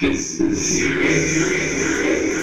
This is serious.